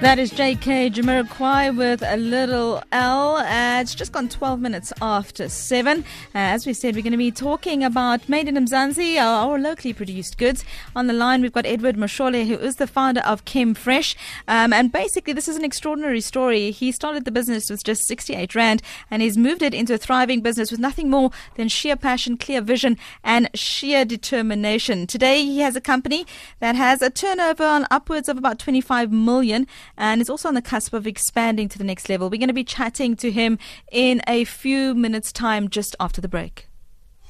That is JK Jamiroquai with a little L. Uh, it's just gone 12 minutes after 7. Uh, as we said, we're going to be talking about Made in Mzansi, our, our, locally produced goods. On the line, we've got Edward Mashole, who is the founder of Chem Fresh. Um, and basically, this is an extraordinary story. He started the business with just 68 Rand and he's moved it into a thriving business with nothing more than sheer passion, clear vision, and sheer determination. Today, he has a company that has a turnover on upwards of about 25 million and is also on the cusp of expanding to the next level. We're going to be chatting to him in a few minutes' time just after the break.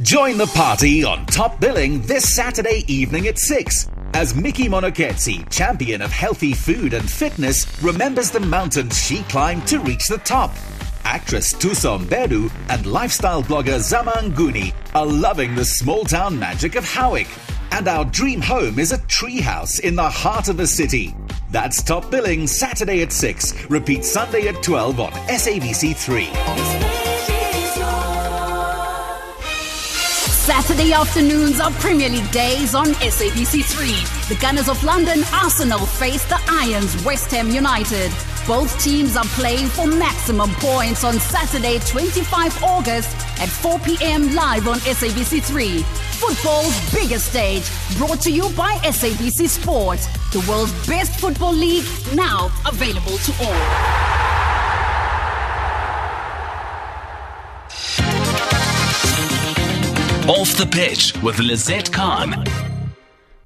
Join the party on Top Billing this Saturday evening at 6 as Mickey Monoketsi, champion of healthy food and fitness, remembers the mountains she climbed to reach the top. Actress Thuso Mbedu and lifestyle blogger Zama Nguni are loving the small town magic of Howick. And our dream home is a treehouse in the heart of the city. That's top billing Saturday at 6. Repeat Sunday at 12 on SABC 3. Saturday afternoons are Premier League days on SABC 3. The Gunners of London, Arsenal face the Irons, West Ham United. Both teams are playing for maximum points on Saturday, 25 August at 4 p.m. live on SABC 3. Football's biggest stage, brought to you by SABC Sport, the world's best football league, now available to all. Off the pitch with Lizette Khan.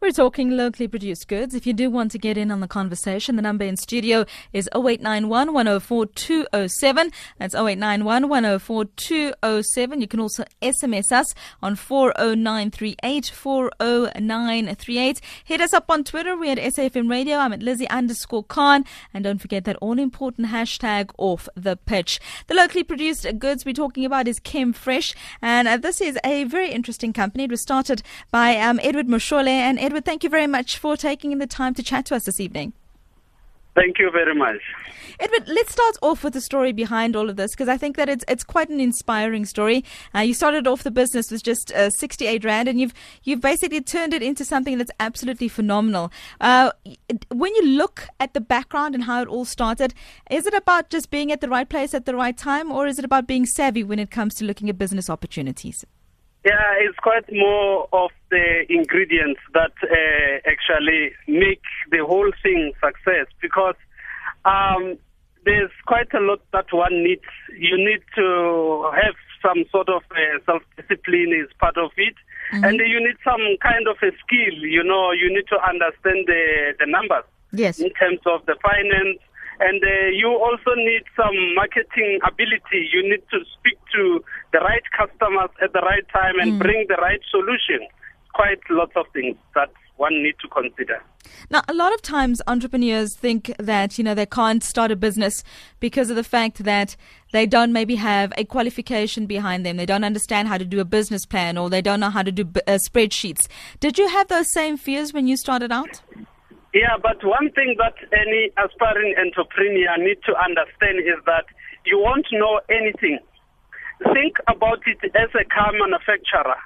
We're talking locally produced goods. If you do want to get in on the conversation, the number in studio is 0891 104 207. That's 0891 104 207. You can also SMS us on 40938 40938. Hit us up on Twitter. We're at SAFM Radio. I'm at Lizzie underscore Khan. And don't forget that all important hashtag off the pitch. The locally produced goods we're talking about is Chem Fresh. And uh, this is a very interesting company. It was started by um, Edward Mashole and Edward Edward, thank you very much for taking the time to chat to us this evening. Thank you very much. Edward, let's start off with the story behind all of this because I think that it's it's quite an inspiring story. Uh, you started off the business with just uh, 68 rand, and you've you've basically turned it into something that's absolutely phenomenal. Uh, when you look at the background and how it all started, is it about just being at the right place at the right time, or is it about being savvy when it comes to looking at business opportunities? Yeah, it's quite more of the ingredients that uh, actually make the whole thing success because um, there's quite a lot that one needs. You need to have some sort of uh, self-discipline is part of it. Mm-hmm. And you need some kind of a skill, you know, you need to understand the, the numbers. Yes. In terms of the finance, and uh, you also need some marketing ability. You need to speak to the right customers at the right time and mm. bring the right solution. Quite lots of things that one need to consider. Now, a lot of times entrepreneurs think that, you know, they can't start a business because of the fact that they don't maybe have a qualification behind them. They don't understand how to do a business plan or they don't know how to do uh, spreadsheets. Did you have those same fears when you started out? Yeah, but one thing that any aspiring entrepreneur need to understand is that you won't know anything. Think about it as a car manufacturer.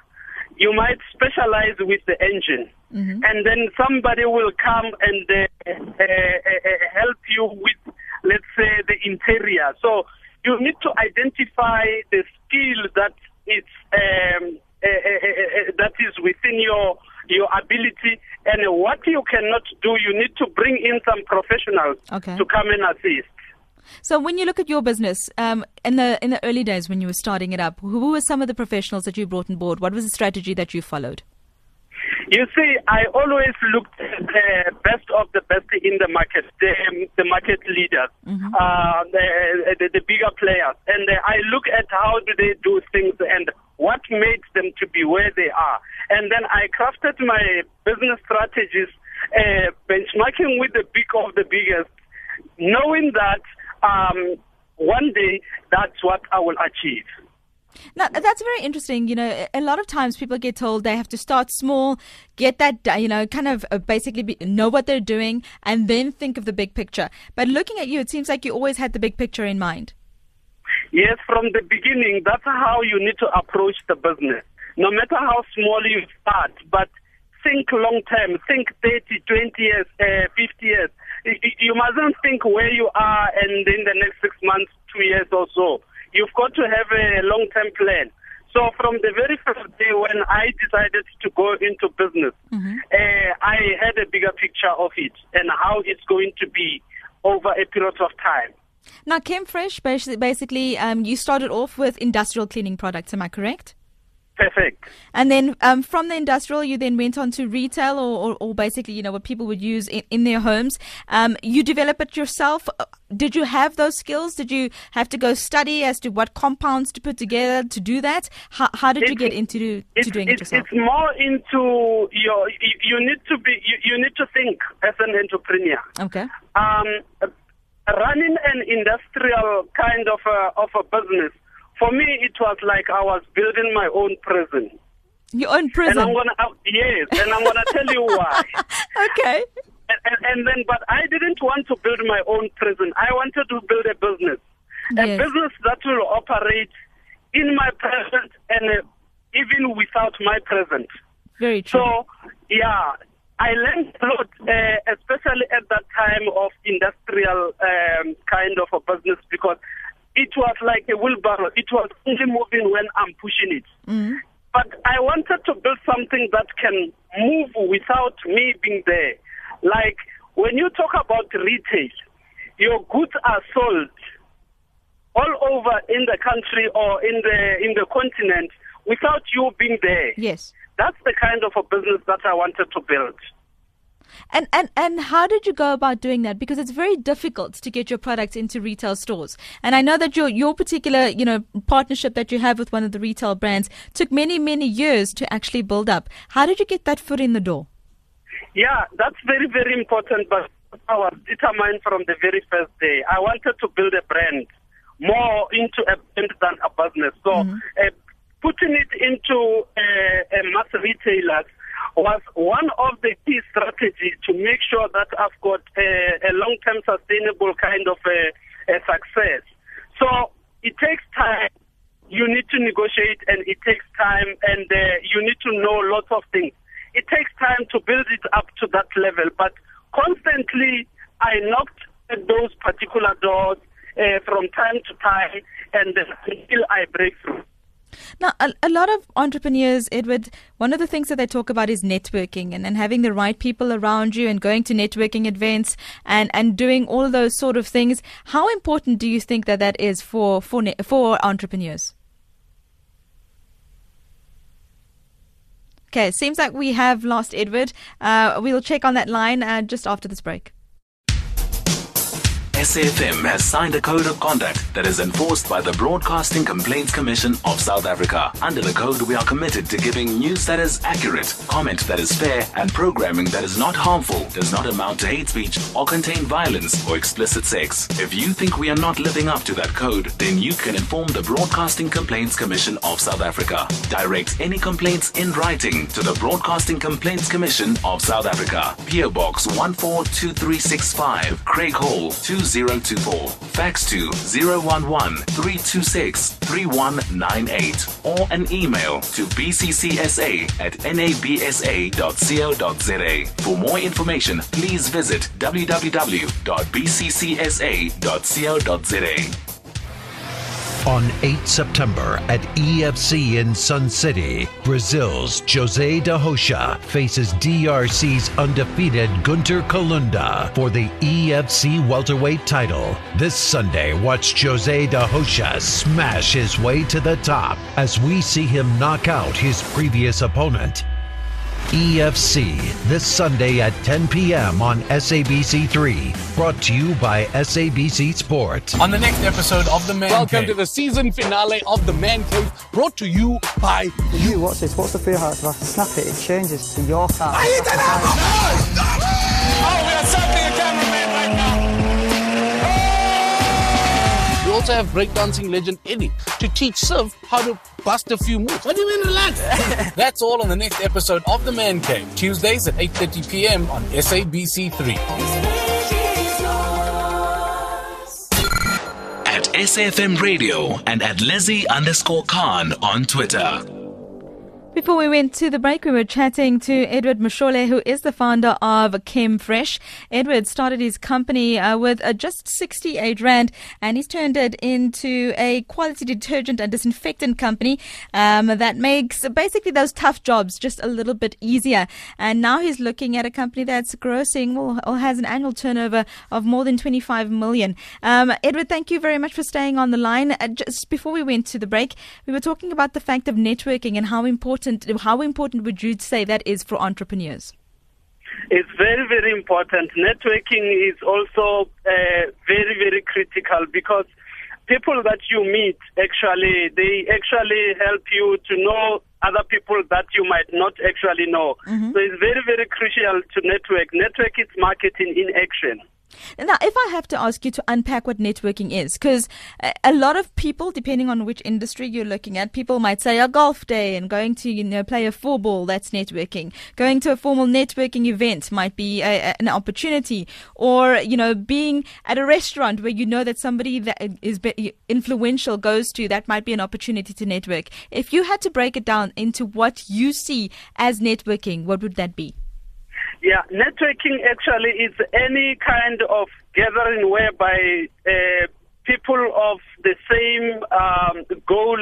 You might specialize with the engine, mm-hmm. and then somebody will come and uh, uh, uh, help you with, let's say, the interior. So you need to identify the skill that is um, uh, uh, uh, that is within your your ability and what you cannot do, you need to bring in some professionals okay. to come and assist. So when you look at your business, um, in the in the early days when you were starting it up, who were some of the professionals that you brought on board? What was the strategy that you followed? You see, I always looked at the best of the best in the market, the, the market leaders, mm-hmm. uh, the, the, the, bigger players, and I look at how do they do things and what makes them to be where they are. And then I crafted my business strategies, uh, benchmarking with the big of the biggest, knowing that um, one day that's what I will achieve. Now, that's very interesting. You know, a lot of times people get told they have to start small, get that, you know, kind of uh, basically be, know what they're doing, and then think of the big picture. But looking at you, it seems like you always had the big picture in mind. Yes, from the beginning, that's how you need to approach the business. No matter how small you start, but think long term, think 30, 20 years, uh, 50 years. you mustn't think where you are and in the next six months, two years or so. You've got to have a long-term plan. So from the very first day when I decided to go into business, mm-hmm. uh, I had a bigger picture of it and how it's going to be over a period of time. Now, Chemfresh, basically, um, you started off with industrial cleaning products, am I correct? Perfect. And then um, from the industrial, you then went on to retail or, or, or basically, you know, what people would use in, in their homes. Um, you develop it yourself. Uh, did you have those skills? Did you have to go study as to what compounds to put together to do that? How, how did you get into to doing it yourself? It's more into your, you need to be, you, you need to think as an entrepreneur. Okay. Um, running an industrial kind of a, of a business for me, it was like I was building my own prison. Your own prison? And I'm gonna, uh, yes, and I'm gonna tell you why. okay. And, and, and, then, but I didn't want to build my own prison. I wanted to build a business, yes. a business that will operate in my present and uh, even without my present. Very true. So, yeah, I learned a lot, uh, especially at that time of industrial um, kind of a business, because it was like a wheelbarrow. It was only moving when I'm pushing it. Mm-hmm. But I wanted to build something that can move without me being there. Like when you talk about retail, your goods are sold all over in the country or in the in the continent without you being there. Yes. That's the kind of a business that I wanted to build. And, and and how did you go about doing that? Because it's very difficult to get your products into retail stores. And I know that your your particular you know partnership that you have with one of the retail brands took many many years to actually build up. How did you get that foot in the door? Yeah, that's very very important. But I was determined from the very first day. I wanted to build a brand more into a brand than a business. So mm-hmm. uh, putting it into uh, a mass retailers was one of the key strategies to make sure that I've got a, a long-term sustainable kind of a, a success. So it takes time. You need to negotiate and it takes time and uh, you need to know lots of things. It takes time to build it up to that level, but constantly I knocked at those particular doors uh, from time to time and until I break through. Now, a, a, lot of entrepreneurs, Edward, one of the things that they talk about is networking and, and having the right people around you and going to networking events and, and doing all those sort of things. How important do you think that that is for, for, for entrepreneurs? Okay, seems like we have lost Edward. Uh, we'll check on that line uh, just after this break. SAFM has signed a code of conduct that is enforced by the Broadcasting Complaints Commission of South Africa. Under the code, we are committed to giving news that is accurate, comment that is fair, and programming that is not harmful, does not amount to hate speech, or contain violence or explicit sex. If you think we are not living up to that code, then you can inform the Broadcasting Complaints Commission of South Africa. Direct any complaints in writing to the Broadcasting Complaints Commission of South Africa. PO Box 142365, Craighall, 20 024. Fax to 011 326 3198 or an email to bccsa at nabsa.co.za. For more information, please visit www.bccsa.co.za. On 8 September at EFC in Sun City, Brazil's Jose da Rocha faces DRC's undefeated Gunther Kalunda for the EFC welterweight title. This Sunday, watch Jose da Rocha smash his way to the top as we see him knock out his previous opponent. EFC this Sunday at 10 p.m. on SABC3. Brought to you by SABC Sport. On the next episode of The Man Welcome Cave. to the season finale of The Man Cave, brought to you by you. Watch this? What's the feel like? If I snap it, it changes to your car. Also have breakdancing legend Eddie to teach Siv how to bust a few moves. What do you mean relax? That's all on the next episode of The Man Cave, Tuesdays at 8.30 p.m. on SABC3. At SAFM Radio and at Lizzie underscore Khan on Twitter. Before we went to the break, we were chatting to Edward Mashole, who is the founder of Chem Fresh. Edward started his company uh, with uh, just 68 Rand and he's turned it into a quality detergent and disinfectant company um, that makes basically those tough jobs just a little bit easier. And now he's looking at a company that's grossing or, or has an annual turnover of more than 25 million. Um, Edward, thank you very much for staying on the line. Uh, just before we went to the break, we were talking about the fact of networking and how important important, how important would you say that is for entrepreneurs? It's very, very important. Networking is also uh, very, very critical because people that you meet actually, they actually help you to know other people that you might not actually know. Mm-hmm. So it's very, very crucial to network. Network is marketing in action. Now, if I have to ask you to unpack what networking is, because a lot of people, depending on which industry you're looking at, people might say a golf day and going to, you know, play a four ball that's networking. Going to a formal networking event might be a, a, an opportunity. Or, you know, being at a restaurant where you know that somebody that is influential goes to, that might be an opportunity to network. If you had to break it down into what you see as networking, what would that be? Yeah, networking actually is any kind of gathering whereby uh, people of the same um, goal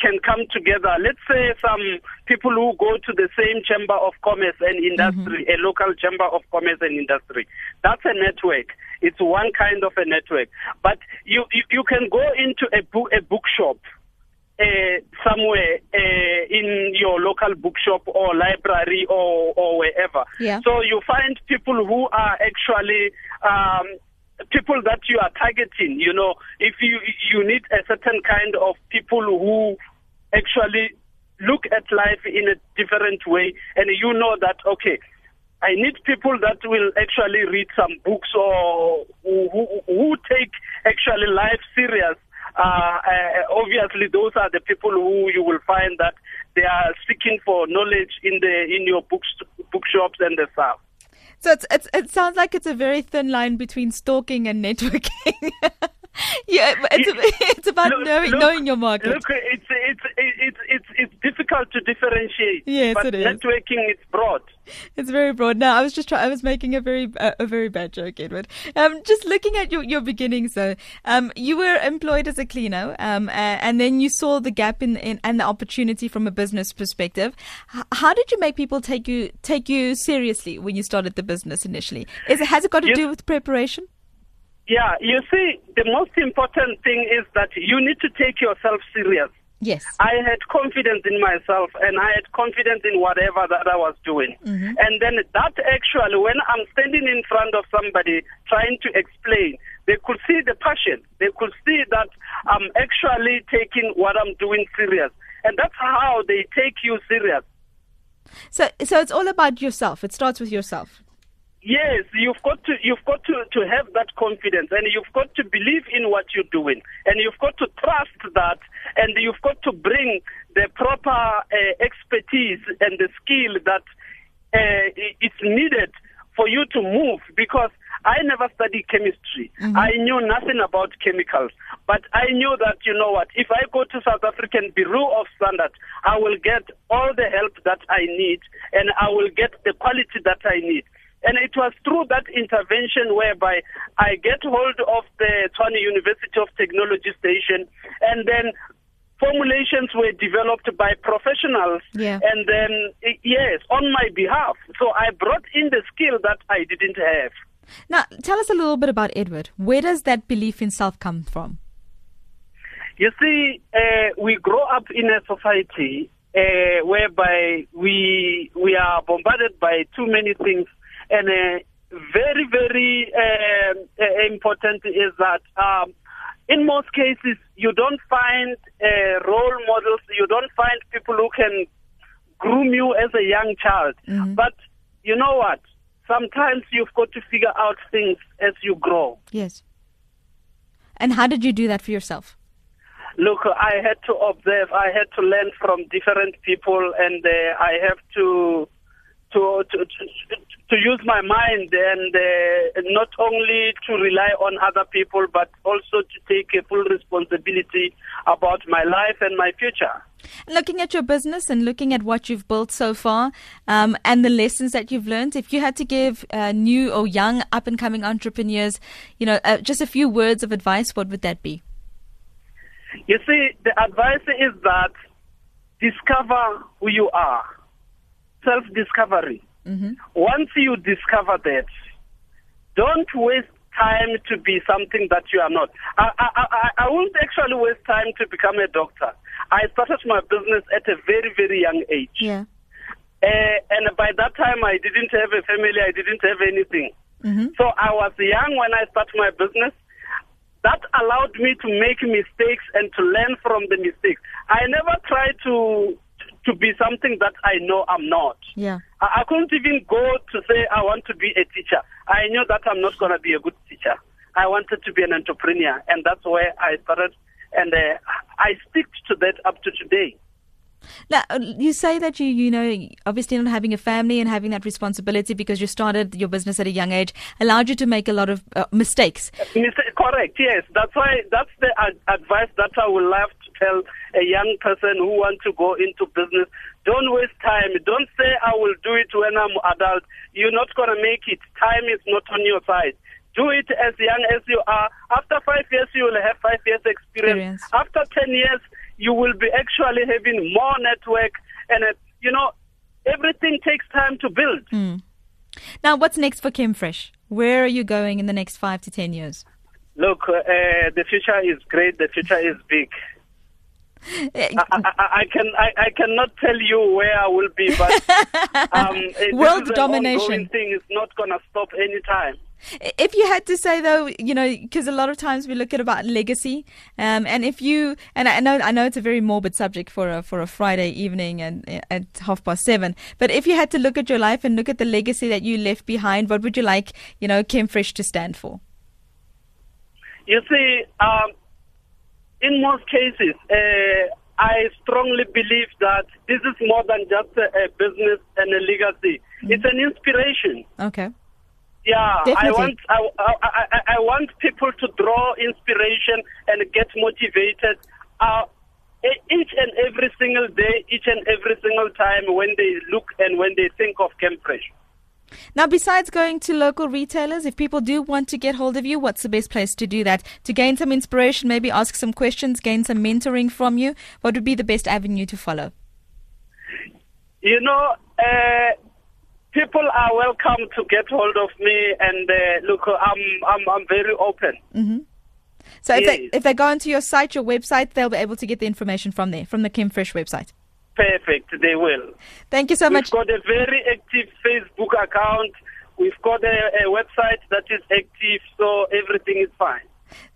can come together. Let's say some people who go to the same chamber of commerce and industry, mm-hmm. a local chamber of commerce and industry. That's a network. It's one kind of a network. But you you, you can go into a book a bookshop uh, somewhere uh, in your local bookshop or library or, or wherever. Yeah. So you find people who are actually um, people that you are targeting. You know, if you you need a certain kind of people who actually look at life in a different way, and you know that okay. I need people that will actually read some books or who, who, who take actually life serious uh, uh, obviously those are the people who you will find that they are seeking for knowledge in the in your books bookshops and the stuff. So it's, it's, it sounds like it's a very thin line between stalking and networking. yeah, it's, it's about look, knowing, look, knowing your market. Look, it's, it's, it's, it's, it's difficult to differentiate. Yes, but it is. Networking is broad. It's very broad. Now, I was just trying. I was making a very uh, a very bad joke, Edward. Um, just looking at your your beginnings, though. Um, you were employed as a cleaner, um, uh, and then you saw the gap in, in and the opportunity from a business perspective. H- how did you make people take you take you seriously when you started the business initially? Is it has it got to yes. do with preparation? Yeah, you see, the most important thing is that you need to take yourself serious. Yes. I had confidence in myself and I had confidence in whatever that I was doing. Mm-hmm. And then that actually, when I'm standing in front of somebody trying to explain, they could see the passion. They could see that I'm actually taking what I'm doing serious. And that's how they take you serious. So, so it's all about yourself. It starts with yourself. Yes, you've got to you've got to, to have that confidence and you've got to believe in what you're doing and you've got to trust that and you've got to bring the proper uh, expertise and the skill that uh, is needed for you to move because I never studied chemistry. Mm-hmm. I knew nothing about chemicals. But I knew that, you know what, if I go to South African Bureau of Standards, I will get all the help that I need and I will get the quality that I need. And it was through that intervention whereby I get hold of the Tshwane University of Technology station and then formulations were developed by professionals. Yeah. and then yes on my behalf. So i brought in the skill that i didn't have. Now tell us a little bit about edward. Where does that belief in self come from? You see uh, we grow up in a society uh, whereby we we are bombarded by too many things and uh, very, very uh, uh, important is that um, in most cases, you don't find uh, role models, you don't find people who can groom you as a young child. Mm-hmm. But you know what? Sometimes you've got to figure out things as you grow. Yes. And how did you do that for yourself? Look, I had to observe, I had to learn from different people, and uh, I have to to, to, to, to use my mind and uh, not only to rely on other people, but also to take a full responsibility about my life and my future. Looking at your business and looking at what you've built so far um, and the lessons that you've learned, if you had to give uh, new or young up and coming entrepreneurs, you know, uh, just a few words of advice, what would that be? You see, the advice is that discover who you are self discovery. Mm-hmm. Once you discover that, don't waste time to be something that you are not. I, I, I, I won't actually waste time to become a doctor. I started my business at a very, very young age. Yeah. Uh, and by that time, I didn't have a family, I didn't have anything. Mm-hmm. So I was young when I started my business. That allowed me to make mistakes and to learn from the mistakes. I never tried to to be something that I know I'm not. Yeah. I, I couldn't even go to say I want to be a teacher. I knew that I'm not going to be a good teacher. I wanted to be an entrepreneur, and that's where I started, and uh, I stick to that up to today. Now, you say that you, you know, obviously not having a family and having that responsibility because you started your business at a young age allowed you to make a lot of uh, mistakes. Correct, yes. That's why, that's the ad- advice that I would love to tell a young person who wants to go into business. Don't waste time. Don't say, I will do it when I'm adult. You're not going to make it. Time is not on your side. Do it as young as you are. After five years, you will have five years experience. experience. After 10 years, you will be actually having more network. And, uh, you know, everything takes time to build. Mm. Now, what's next for Chemfresh? Where are you going in the next five to 10 years? Look, uh, the future is great. The future is big. I, I, I, can I, I, cannot tell you where I will be, but um, world domination thing is not going to stop anytime. If you had to say though, you know, because a lot of times we look at about legacy, um, and if you and I know I know it's a very morbid subject for a for a Friday evening and at half past seven, but if you had to look at your life and look at the legacy that you left behind, what would you like, you know, Chemfresh to stand for? You see, um, in most cases, uh, I strongly believe that this is more than just a, a business and a legacy. Mm-hmm. It's an inspiration. Okay. Yeah, Definitely. I want I, I, I, want people to draw inspiration and get motivated. Uh, each and every single day, each and every single time when they look and when they think of Chemfresh. Now, besides going to local retailers, if people do want to get hold of you, what's the best place to do that? To gain some inspiration, maybe ask some questions, gain some mentoring from you, what would be the best avenue to follow? You know, uh, people are welcome to get hold of me, and uh, look, I'm, I'm, I'm very open. Mm-hmm. So if, yes. they, if they go onto your site, your website, they'll be able to get the information from there, from the Chemfresh website. Perfect, they will. Thank you so We've much. We've got a very active Facebook account. We've got a, a website that is active, so everything is fine.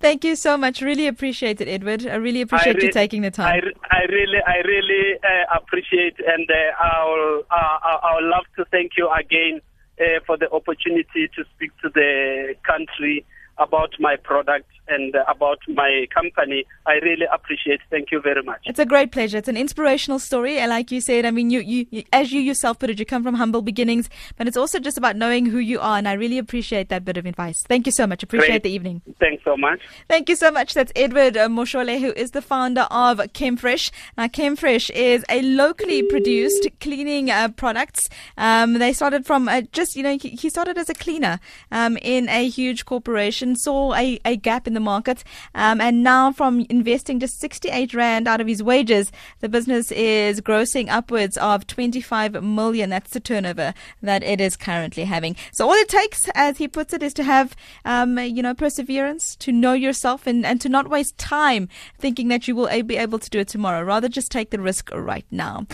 Thank you so much. Really appreciate it, Edward. I really appreciate I re- you taking the time. I, I really, I really uh, appreciate, and uh, I'll, uh, I'll love to thank you again uh, for the opportunity to speak to the country about my product and about my company. I really appreciate. Thank you very much. It's a great pleasure. It's an inspirational story, and like you said, I mean, you, you, you, as you yourself put it, you come from humble beginnings, but it's also just about knowing who you are, and I really appreciate that bit of advice. Thank you so much. Appreciate great. the evening. Thanks so much. Thank you so much. That's Edward uh, Mashole, who is the founder of Chemfresh. Now, Chemfresh is a locally produced cleaning uh, products. Um, they started from uh, just, you know, he started as a cleaner um, in a huge corporation, saw a, a gap in the market. Um, and now from investing just 68 Rand out of his wages, the business is grossing upwards of 25 million. That's the turnover that it is currently having. So all it takes, as he puts it, is to have, um, you know, perseverance, to know yourself and, and to not waste time thinking that you will be able to do it tomorrow. Rather just take the risk right now.